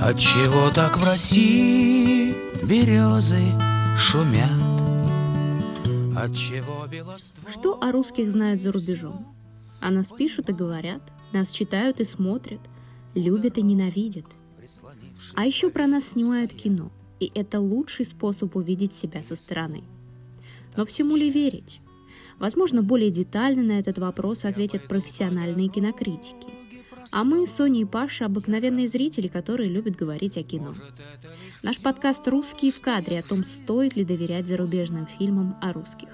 Отчего так в России березы шумят? Отчего белоствол... Что о русских знают за рубежом? О нас пишут и говорят, нас читают и смотрят, любят и ненавидят. А еще про нас снимают кино, и это лучший способ увидеть себя со стороны. Но всему ли верить? Возможно, более детально на этот вопрос ответят профессиональные кинокритики. А мы, Соня и Паша, обыкновенные зрители, которые любят говорить о кино. Наш подкаст «Русские в кадре» о том, стоит ли доверять зарубежным фильмам о русских.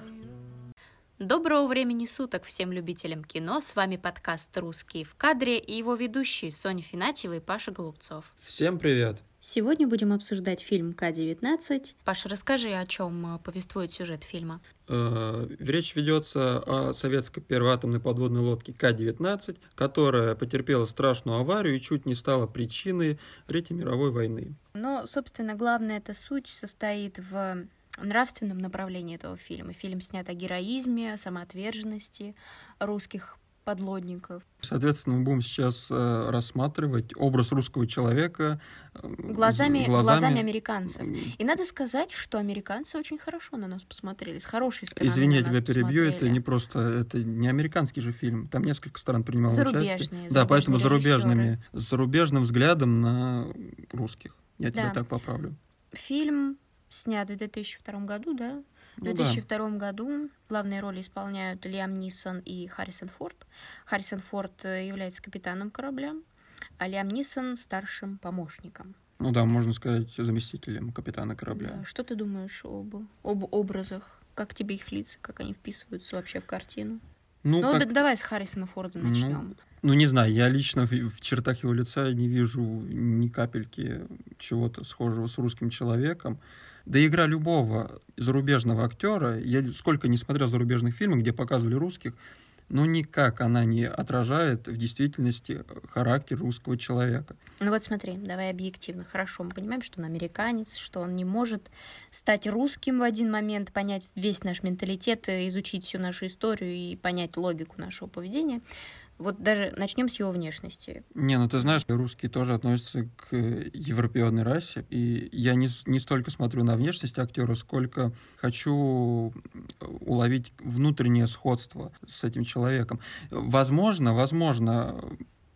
Доброго времени суток всем любителям кино. С вами подкаст «Русские в кадре» и его ведущие Соня Финатьева и Паша Голубцов. Всем привет! Сегодня будем обсуждать фильм К-19. Паша, расскажи, о чем э, повествует сюжет фильма. Э, речь ведется о советской первой атомной подводной лодке К-19, которая потерпела страшную аварию и чуть не стала причиной Третьей мировой войны. Но, собственно, главная эта суть состоит в нравственном направлении этого фильма. Фильм снят о героизме, самоотверженности русских подлодников. Соответственно, мы будем сейчас э, рассматривать образ русского человека э, глазами, глазами... глазами американцев. И надо сказать, что американцы очень хорошо на нас посмотрели, с хорошей стороны. Извини, я тебя перебью, это не просто, это не американский же фильм, там несколько стран принимало зарубежные, участие. Да, поэтому зарубежными, с зарубежным взглядом на русских. Я да. тебя так поправлю. Фильм снят в 2002 году, да? В 2002 ну, да. году главные роли исполняют Лиам Нисон и Харрисон Форд. Харрисон Форд э, является капитаном корабля, а Лиам Нисон старшим помощником. Ну да, можно сказать, заместителем капитана корабля. Да. Что ты думаешь об, об образах? Как тебе их лица, как они вписываются вообще в картину? Ну, ну как... давай с Харрисона Форда начнем. Ну, ну, не знаю, я лично в, в чертах его лица не вижу ни капельки чего-то схожего с русским человеком. Да игра любого зарубежного актера, я сколько не смотрел зарубежных фильмов, где показывали русских, но никак она не отражает в действительности характер русского человека. Ну вот смотри, давай объективно. Хорошо, мы понимаем, что он американец, что он не может стать русским в один момент, понять весь наш менталитет, изучить всю нашу историю и понять логику нашего поведения. Вот даже начнем с его внешности. Не, ну ты знаешь, русские тоже относятся к европейной расе, и я не, не столько смотрю на внешность актера, сколько хочу уловить внутреннее сходство с этим человеком. Возможно, возможно,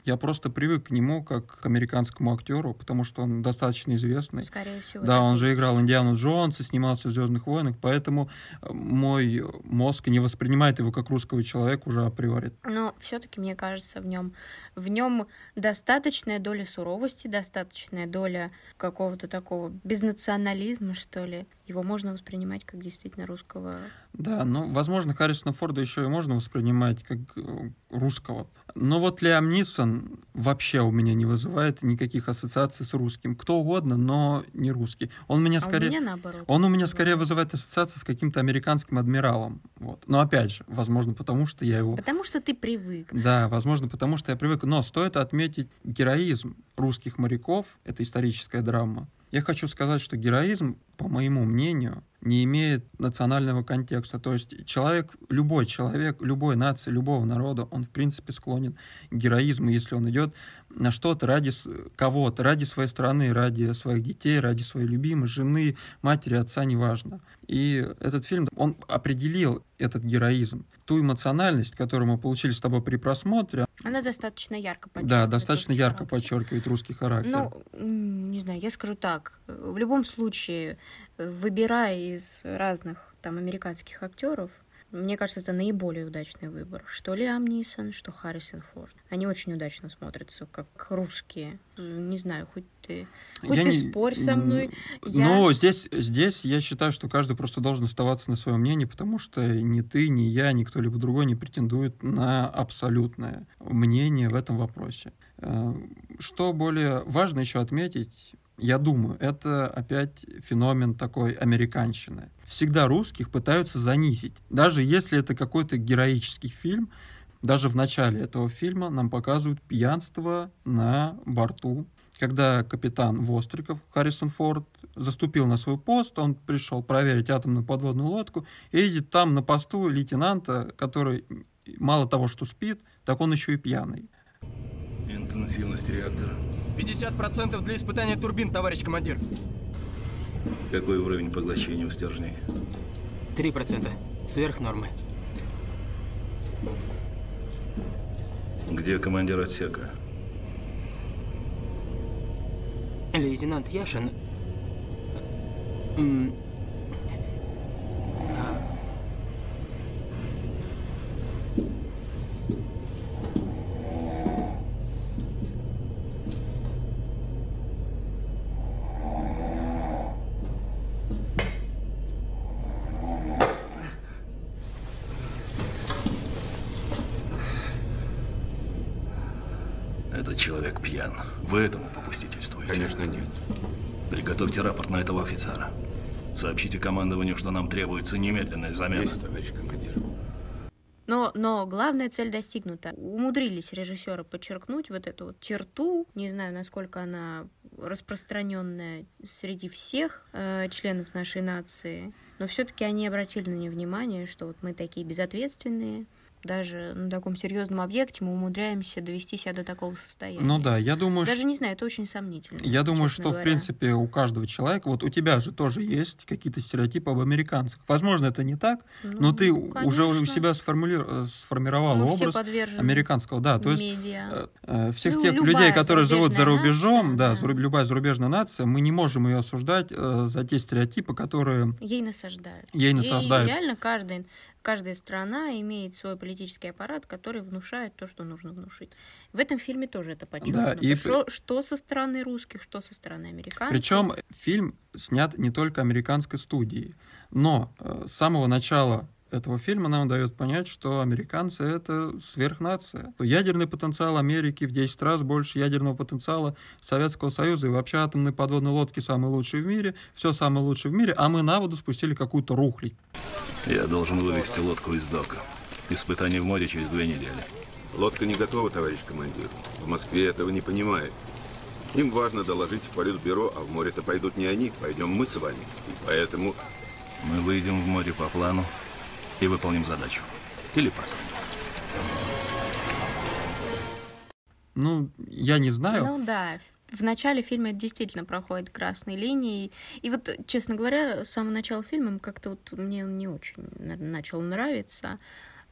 я просто привык к нему как к американскому актеру, потому что он достаточно известный. Скорее всего. Да, он же играл Индиану Джонса, снимался в Звездных войнах, поэтому э, мой мозг не воспринимает его как русского человека уже априори. Но все-таки мне кажется, в нем в нем достаточная доля суровости, достаточная доля какого-то такого безнационализма, что ли. Его можно воспринимать как действительно русского. Да, ну, возможно, Харрисона Форда еще и можно воспринимать как э, русского. Но вот Лиам Нисон вообще у меня не вызывает никаких ассоциаций с русским. Кто угодно, но не русский. Он меня скорее... А у меня наоборот. Он у меня скорее вызывает ассоциации с каким-то американским адмиралом. Вот. Но опять же, возможно, потому что я его... Потому что ты привык. Да, возможно, потому что я привык. Но стоит отметить героизм русских моряков. Это историческая драма. Я хочу сказать, что героизм, по моему мнению, не имеет национального контекста. То есть человек, любой человек, любой нации, любого народа, он в принципе склонен к героизму, если он идет на что-то ради кого-то, ради своей страны, ради своих детей, ради своей любимой жены, матери, отца, неважно. И этот фильм, он определил этот героизм, ту эмоциональность, которую мы получили с тобой при просмотре. Она достаточно ярко подчеркивает. Да, достаточно ярко характер. подчеркивает русский характер. Ну, не знаю, я скажу так. В любом случае, выбирая из разных там американских актеров, мне кажется, это наиболее удачный выбор. Что Лиам Нисон, что Харрисон Форд. Они очень удачно смотрятся, как русские. Не знаю, хоть ты, хоть я ты не... спорь со мной. Ну, я... здесь, здесь я считаю, что каждый просто должен оставаться на своем мнении, потому что ни ты, ни я, ни кто-либо другой не претендует на абсолютное мнение в этом вопросе. Э, что более важно еще отметить, я думаю, это опять феномен такой американщины. Всегда русских пытаются занизить. Даже если это какой-то героический фильм, даже в начале этого фильма нам показывают пьянство на борту. Когда капитан Востриков, Харрисон Форд, заступил на свой пост, он пришел проверить атомную подводную лодку и видит там на посту лейтенанта, который мало того, что спит, так он еще и пьяный. Интенсивность реактора 50% для испытания турбин, товарищ командир. Какой уровень поглощения у стержней? 3%. Сверх нормы. Где командир отсека? Лейтенант Яшин... Этот человек пьян. Вы этому попустительствуете? Конечно, нет. Приготовьте рапорт на этого офицера. Сообщите командованию, что нам требуется немедленная замена. Есть, товарищ командир. Но, но главная цель достигнута. Умудрились режиссеры подчеркнуть вот эту вот черту, не знаю, насколько она распространенная среди всех э, членов нашей нации, но все-таки они обратили на нее внимание, что вот мы такие безответственные, даже на таком серьезном объекте мы умудряемся довести себя до такого состояния. Ну да, я думаю, Даже не знаю, это очень сомнительно. Я думаю, что, в говоря. принципе, у каждого человека, вот у тебя же тоже есть какие-то стереотипы об американцах. Возможно, это не так, но Ну, ты уже у конечно. себя сформули... э, сформировала Мы все образ американского. Да, то есть медиа. э, э, всех Ну, тех людей, которые живут за рубежом, нация, да, да. любая зарубежная нация, мы не можем ее осуждать э, за те стереотипы, которые Ей насаждают. ей насаждают. реально каждый, каждая страна имеет свой политический аппарат, который внушает то, что нужно внушить. В этом фильме тоже это подчеркнуто. и что, что со стороны русских, что со стороны американцев. Причем фильм снят не только американской студией, но э, с самого начала этого фильма нам дает понять, что американцы — это сверхнация. Ядерный потенциал Америки в 10 раз больше ядерного потенциала Советского Союза, и вообще атомные подводные лодки самые лучшие в мире, все самое лучшее в мире, а мы на воду спустили какую-то рухлядь. Я должен вывести лодку из дока. Испытание в море через две недели. Лодка не готова, товарищ командир. В Москве этого не понимают. Им важно доложить в политбюро, а в море-то пойдут не они, пойдем мы с вами. И поэтому Мы выйдем в море по плану и выполним задачу. Или потом. Ну, я не знаю. Ну да, в начале фильма это действительно проходит красной линией. И вот, честно говоря, с самого начала фильма как-то вот мне он не очень начал нравиться.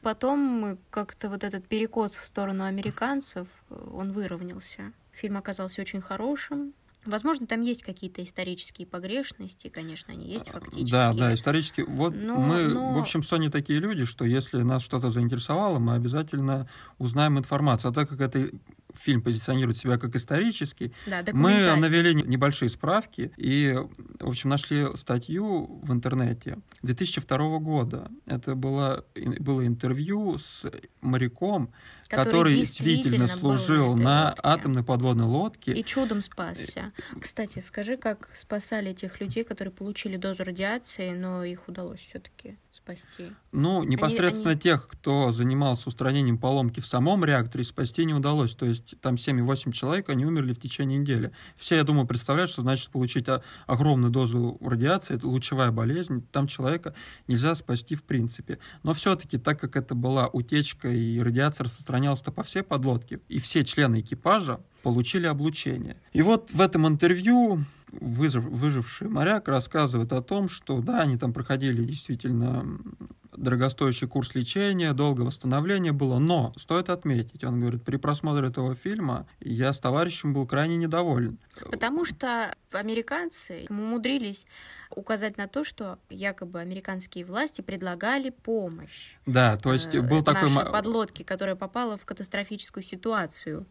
Потом как-то вот этот перекос в сторону американцев, он выровнялся. Фильм оказался очень хорошим. Возможно, там есть какие-то исторические погрешности, конечно, они есть фактически. Да, да, исторически. Вот Но- мы, но- в общем, Sony такие люди, что если нас что-то заинтересовало, мы обязательно узнаем информацию. А так как это фильм позиционирует себя как исторический, Да, мы навели не- небольшие справки и, в общем, нашли статью в интернете 2002 года. Это было, было интервью с моряком, Который который, действительно служил на лодке. атомной подводной лодке. И чудом спасся. Кстати, скажи, как спасали тех людей, которые получили дозу радиации, но их удалось все-таки спасти? Ну, непосредственно они- тех, кто занимался устранением поломки в самом реакторе, спасти не удалось. То есть там 7-8 человек, они умерли в течение недели. Все, я думаю, представляют, что значит получить огромную дозу радиации, это лучевая болезнь, там человека нельзя спасти в принципе. Но все-таки, так как это была утечка и радиация распространялась-то по всей подлодке, и все члены экипажа получили облучение. И вот в этом интервью выжив- выживший моряк рассказывает о том, что да, они там проходили действительно дорогостоящий курс лечения, долгое восстановление было, но стоит отметить, он говорит, при просмотре этого фильма я с товарищем был крайне недоволен. Потому что американцы умудрились указать на то, что якобы американские власти предлагали помощь. Да, то есть э, был такой... нашей подлодке, которая попала в катастрофическую ситуацию.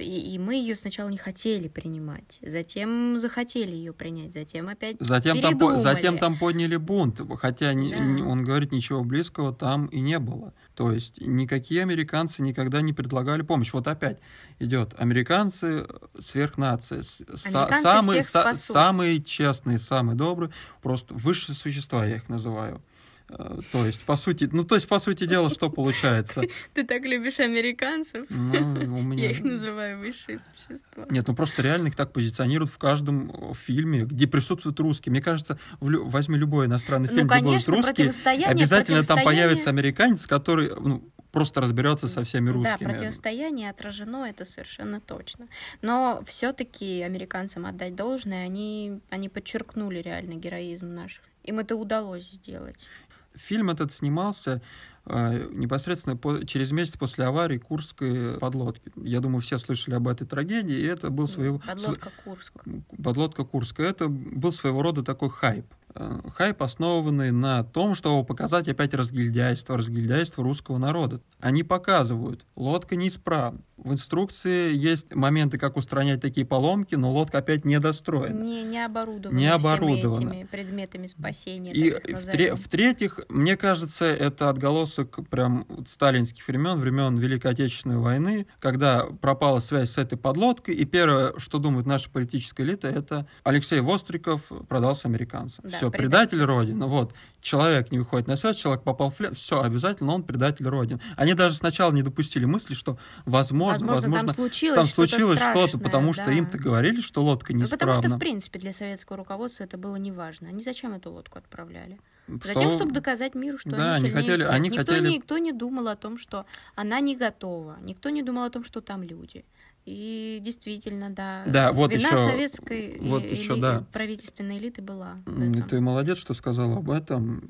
И, и мы ее сначала не хотели принимать, затем захотели ее принять, затем опять Затем там, затем там подняли бунт, хотя Да. он говорит, ничего близкого там и не было. То есть никакие американцы никогда не предлагали помощь. Вот опять идет американцы сверхнация, с- са- Американцы самые, са- самые честные, самые добрые, просто высшие существа я их называю. Э, То есть, по сути, ну, то есть, по сути дела, что получается? Ты так любишь американцев? Ну, у меня... Я их называю высшие существа. Нет, ну просто реально их так позиционируют в каждом э, фильме, где присутствуют русские. Мне кажется, в лю- возьми любой иностранный Ну, фильм, где будут конечно, русские, противостояние, обязательно там противостояние. появится американец, который, ну, просто разберется со всеми Да, русскими. противостояние отражено, это совершенно точно. Но все-таки американцам отдать должное, они, они подчеркнули реально героизм наших. Им это удалось сделать. Фильм этот снимался непосредственно по- через месяц после аварии Курской подлодки. Я думаю, все слышали об этой трагедии, и это был своего... Подлодка Курск. подлодка Курская. Это был своего рода такой хайп. Э, Хайп, основанный на том, чтобы показать опять разгильдяйство, разгильдяйство русского народа. Они показывают, лодка неисправна. В инструкции есть моменты, как устранять такие поломки, но лодка опять недостроена. Не, не оборудована Не всеми оборудована. этими предметами спасения. И так их в тре- в-третьих, мне кажется, это отголосок прям сталинских времен, времен Великой Отечественной войны, когда пропала связь с этой подлодкой, и первое, что думает наша политическая элита, это Алексей Востриков продался американцам. Да, все, предатель. предатель Родины. Вот, человек не выходит на связь, человек попал в плен, все, обязательно он предатель Родины. Они даже сначала не допустили мысли, что возможно, Возможно, возможно, там случилось там что-то случилось что-то, страшное, потому что да. им-то говорили, что лодка Ну, неисправна. потому что, в принципе, для советского руководства это было неважно. Они зачем эту лодку отправляли? Что- Затем, чтобы доказать миру, что Да, они они сильнее хотели- всех. они никто, хотели- не, никто не думал о том, что она не готова. Никто не думал о том, что там люди. И действительно, да. Да, вот Вина еще- советской вот э, еще, эли- да. правительственной элиты была. Ты молодец, что сказал об этом.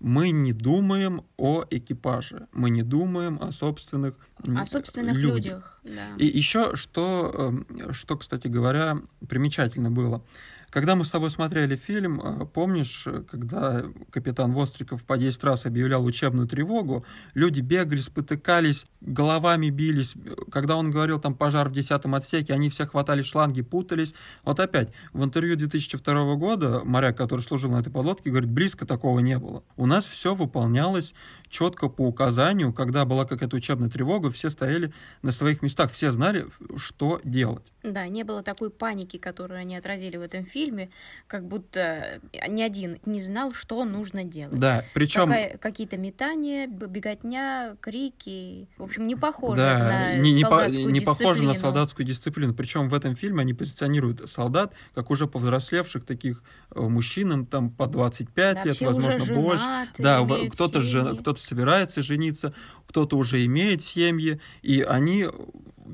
Мы не думаем о экипаже, мы не думаем о собственных О собственных людях. людях. И еще что, эм, что, кстати говоря, примечательно было. Когда мы с тобой смотрели фильм, э, помнишь, когда капитан Востриков по 10 раз объявлял учебную тревогу, люди бегали, спотыкались, головами бились. Когда он говорил там пожар в 10 отсеке, они все хватали шланги, путались. Вот опять, в интервью 2002 года моряк, который служил на этой подлодке, говорит, близко такого не было. У нас все выполнялось четко по указанию, когда была какая-то учебная тревога, все стояли на своих местах, все знали, что делать. Да, не было такой паники, которую они отразили в этом фильме, как будто ни один не знал, что нужно делать. Да, причем... Какие-то метания, беготня, крики. В общем, не похоже Да, на не, не, по- не похоже на солдатскую дисциплину. Причем в этом фильме они позиционируют солдат как уже повзрослевших таких э, мужчин, им там по 25 Да, лет, возможно, больше. женаты, Да, кто-то, же, семьи. Кто-то собирается жениться, кто-то уже имеет семьи, и они,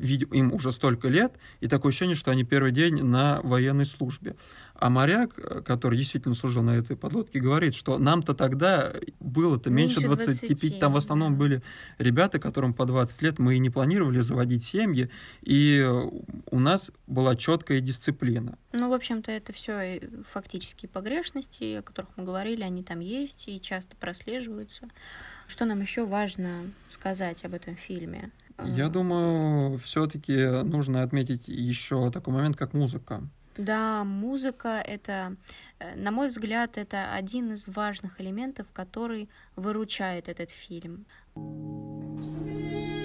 им уже столько лет, и такое ощущение, что они первый день на военной службе. А моряк, который действительно служил на этой подлодке, говорит, что нам-то тогда было-то меньше, Меньше 25, 20, там в основном да. были ребята, которым по 20 лет, мы и не планировали заводить семьи, и у нас была четкая дисциплина. Ну, в общем-то, это все фактические погрешности, о которых мы говорили, они там есть и часто прослеживаются. Что нам еще важно сказать об этом фильме? Я думаю, все-таки нужно отметить еще такой момент, как музыка. Да, музыка это, э, на мой взгляд, это один из важных элементов, который выручает этот фильм. В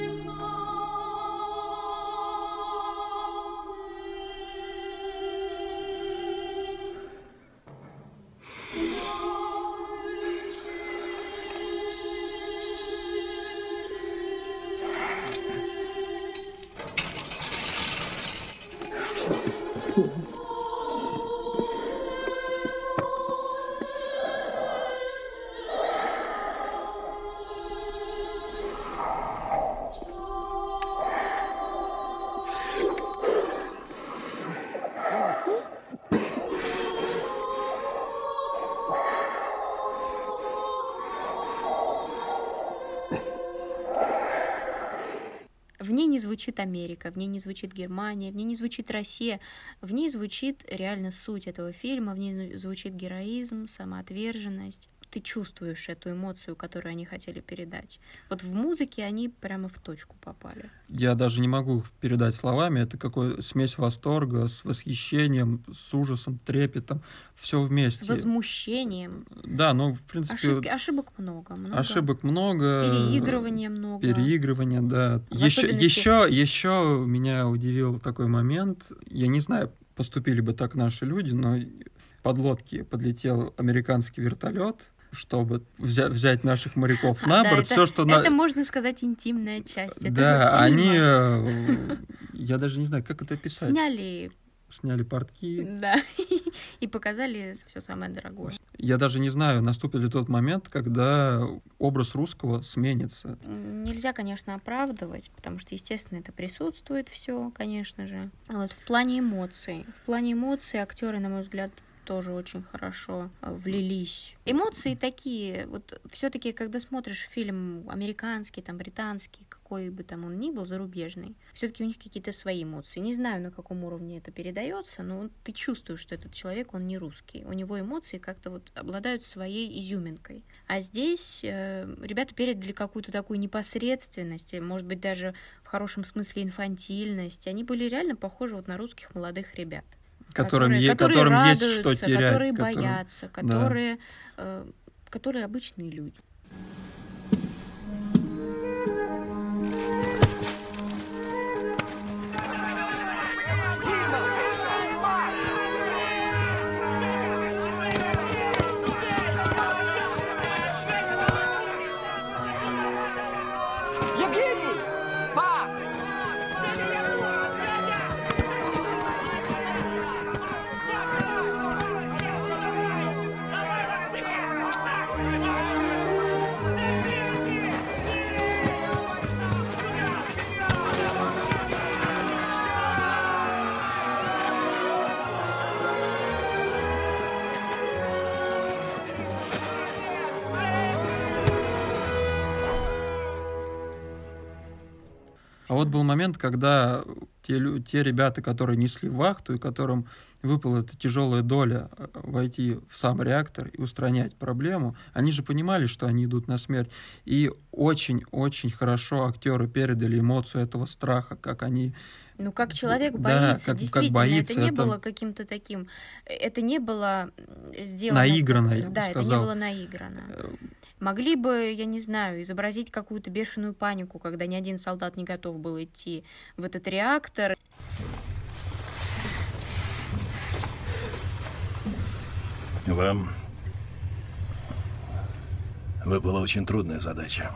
звучит Америка, в ней не звучит Германия, в ней не звучит Россия, в ней звучит реально суть этого фильма, в ней звучит героизм, самоотверженность. Ты чувствуешь эту эмоцию, которую они хотели передать. Вот в музыке они прямо в точку попали. Я даже не могу передать словами. Это какой смесь восторга с восхищением, с ужасом, трепетом. Все С вместе. возмущением. Да, ну, в принципе, Ошибки- ошибок много, много. ошибок много. Переигрывания много. Переигрывания, да. В Еще, особенности- еще, еще меня удивил такой момент. Я не знаю, поступили бы так наши люди, но подлодки подлетел американский вертолет, чтобы взя- взять наших моряков А, на да, борт. это, Все, что на... это можно сказать интимная часть этого Да, они... э, Я даже не знаю, как это описать. Сняли Сняли портки. Да. И показали все самое дорогое. Я даже не знаю, наступит ли тот момент, когда образ русского сменится. Нельзя, конечно, оправдывать, потому что, естественно, это присутствует все, конечно же. А вот в плане эмоций. В плане эмоций актеры, на мой взгляд, тоже очень хорошо э, влились. Эмоции такие, вот все-таки, когда смотришь фильм американский, там, британский, какой бы там он ни был, зарубежный, все-таки у них какие-то свои эмоции. Не знаю, на каком уровне это передается, но ты чувствуешь, что этот человек, он не русский. У него эмоции как-то вот обладают своей изюминкой. А здесь э, ребята передали какую-то такую непосредственность, может быть, даже в хорошем смысле инфантильность. Они были реально похожи вот на русских молодых ребят которым, которые, которые которым радуются, есть что терять. которые боятся, да. которые, э, которые обычные люди. Вот был момент, когда те, те ребята, которые несли вахту и которым выпала эта тяжелая доля э, войти в сам реактор и устранять проблему, они же понимали, что они идут на смерть. И очень-очень хорошо актеры передали эмоцию этого страха, как они Ну, как человек Да, боится, как- как действительно, боится, это не это- было каким-то таким, э, это не было м, сделано... Наигранно, я бы Да, это не сказал. было наиграно. э, Могли бы, я не знаю, изобразить какую-то бешеную панику, когда ни один солдат не готов был идти в этот реактор. Вам выпала очень трудная задача.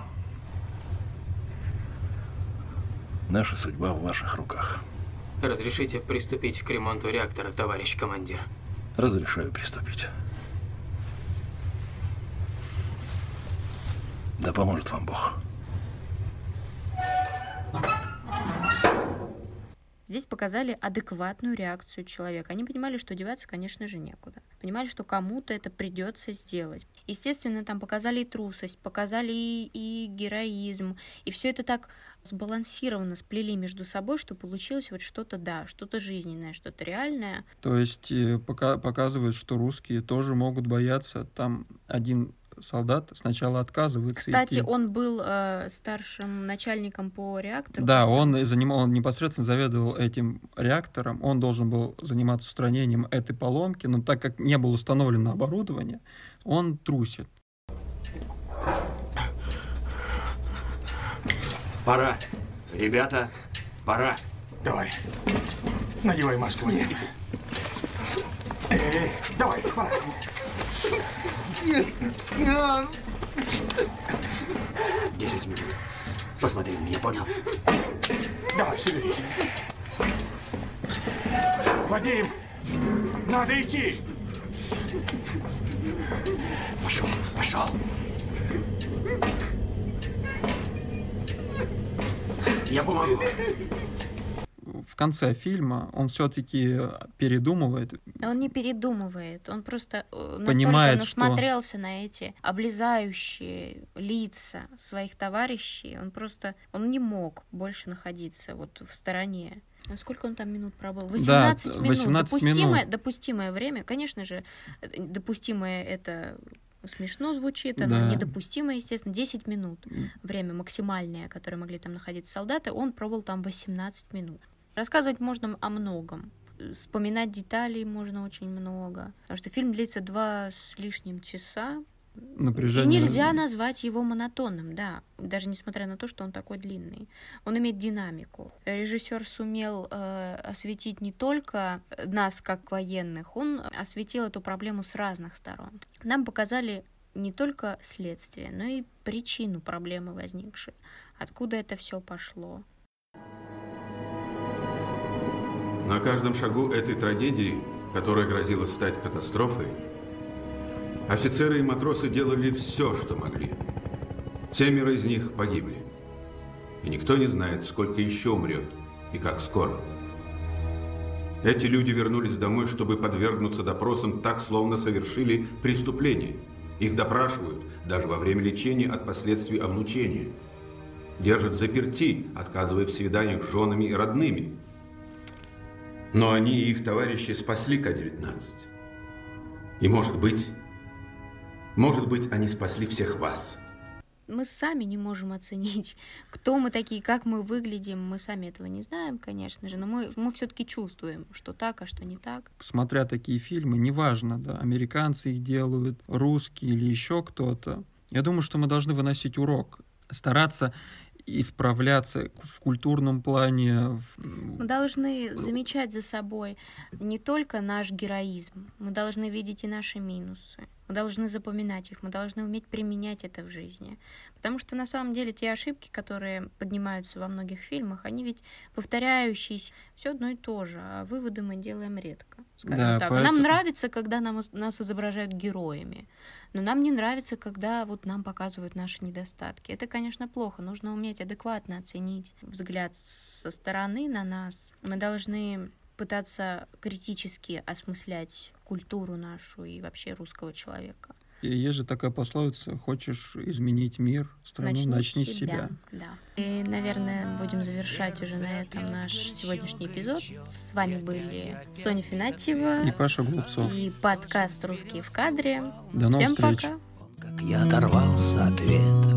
Наша судьба в ваших руках. Разрешите приступить к ремонту реактора, товарищ командир. Разрешаю приступить. Да поможет вам Бог. Здесь показали адекватную реакцию человека. Они понимали, что деваться, конечно же, некуда. Понимали, что кому-то это придется сделать. Естественно, там показали и трусость, показали и, и героизм. И все это так сбалансированно сплели между собой, что получилось вот что-то, да, что-то жизненное, что-то реальное. То есть э, пока, показывают, что русские тоже могут бояться. Там один солдат сначала отказывается Кстати, идти. он был э, старшим начальником по реактору. Да, он, занимал, он непосредственно заведовал этим реактором. Он должен был заниматься устранением этой поломки, но так как не было установлено оборудование, он трусит. Пора. Ребята, пора. Давай. Надевай маску. Нет. Эй, давай, пора. Десять минут. Посмотри на меня, понял? Давай, соберись. Вадим, надо идти. Пошел, пошел. Я помогу. В конце фильма он все-таки передумывает. Он не передумывает, он просто э, настолько Понимает, что- насмотрелся на эти облезающие лица своих товарищей, он просто, он не мог больше находиться вот в стороне. А Сколько он там минут пробыл? 18 минут. 18 допустимое, минут. допустимое время. Конечно же, э, допустимое это смешно звучит, оно Да. недопустимо, естественно, 10 минут. Время максимальное, которое могли там находиться солдаты, он пробовал там 18 минут. Рассказывать можно о многом. Вспоминать деталей можно очень много. Потому что фильм длится два с лишним часа. Напряжение. И нельзя назвать его монотонным, да, даже несмотря на то, что он такой длинный. Он имеет динамику. Режиссер сумел э, осветить не только нас как военных, он осветил эту проблему с разных сторон. Нам показали не только следствие, но и причину проблемы возникшей. Откуда это все пошло? На каждом шагу этой трагедии, которая грозила стать катастрофой, Офицеры и матросы делали все, что могли. Семеро из них погибли. И никто не знает, сколько еще умрет и как скоро. Эти люди вернулись домой, чтобы подвергнуться допросам так, словно совершили преступление. Их допрашивают даже во время лечения от последствий облучения. Держат заперти, отказывая в свиданиях с женами и родными. Но они и их товарищи спасли К-19. И может быть, может быть, они спасли всех вас. Мы сами не можем оценить, кто мы такие, как мы выглядим. Мы сами этого не знаем, конечно же, но мы, мы все-таки чувствуем, что так, а что не так. Смотря такие фильмы, неважно, да, американцы их делают, русские или еще кто-то. Я думаю, что мы должны выносить урок, стараться исправляться в культурном плане. Мы должны замечать за собой не только наш героизм, мы должны видеть и наши минусы. Мы должны запоминать их, мы должны уметь применять это в жизни. Потому что на самом деле те ошибки, которые поднимаются во многих фильмах, они ведь повторяющиеся, все одно и то же, а выводы мы делаем редко. Скажем да, так. Поэтому... Нам нравится, когда нам, нас изображают героями, но нам не нравится, когда вот нам показывают наши недостатки. Это, конечно, плохо. Нужно уметь адекватно оценить взгляд со стороны на нас. Мы должны пытаться критически осмыслять культуру нашу и вообще русского человека. И есть же такая пословица, хочешь изменить мир, страну, начни, начни с себя. себя. Да. И, наверное, будем завершать уже на этом наш сегодняшний эпизод. С вами были Соня Финатьева и Паша Глупцов. И подкаст «Русские в кадре». До новых Всем встреч. пока. Как я оторвался от ветра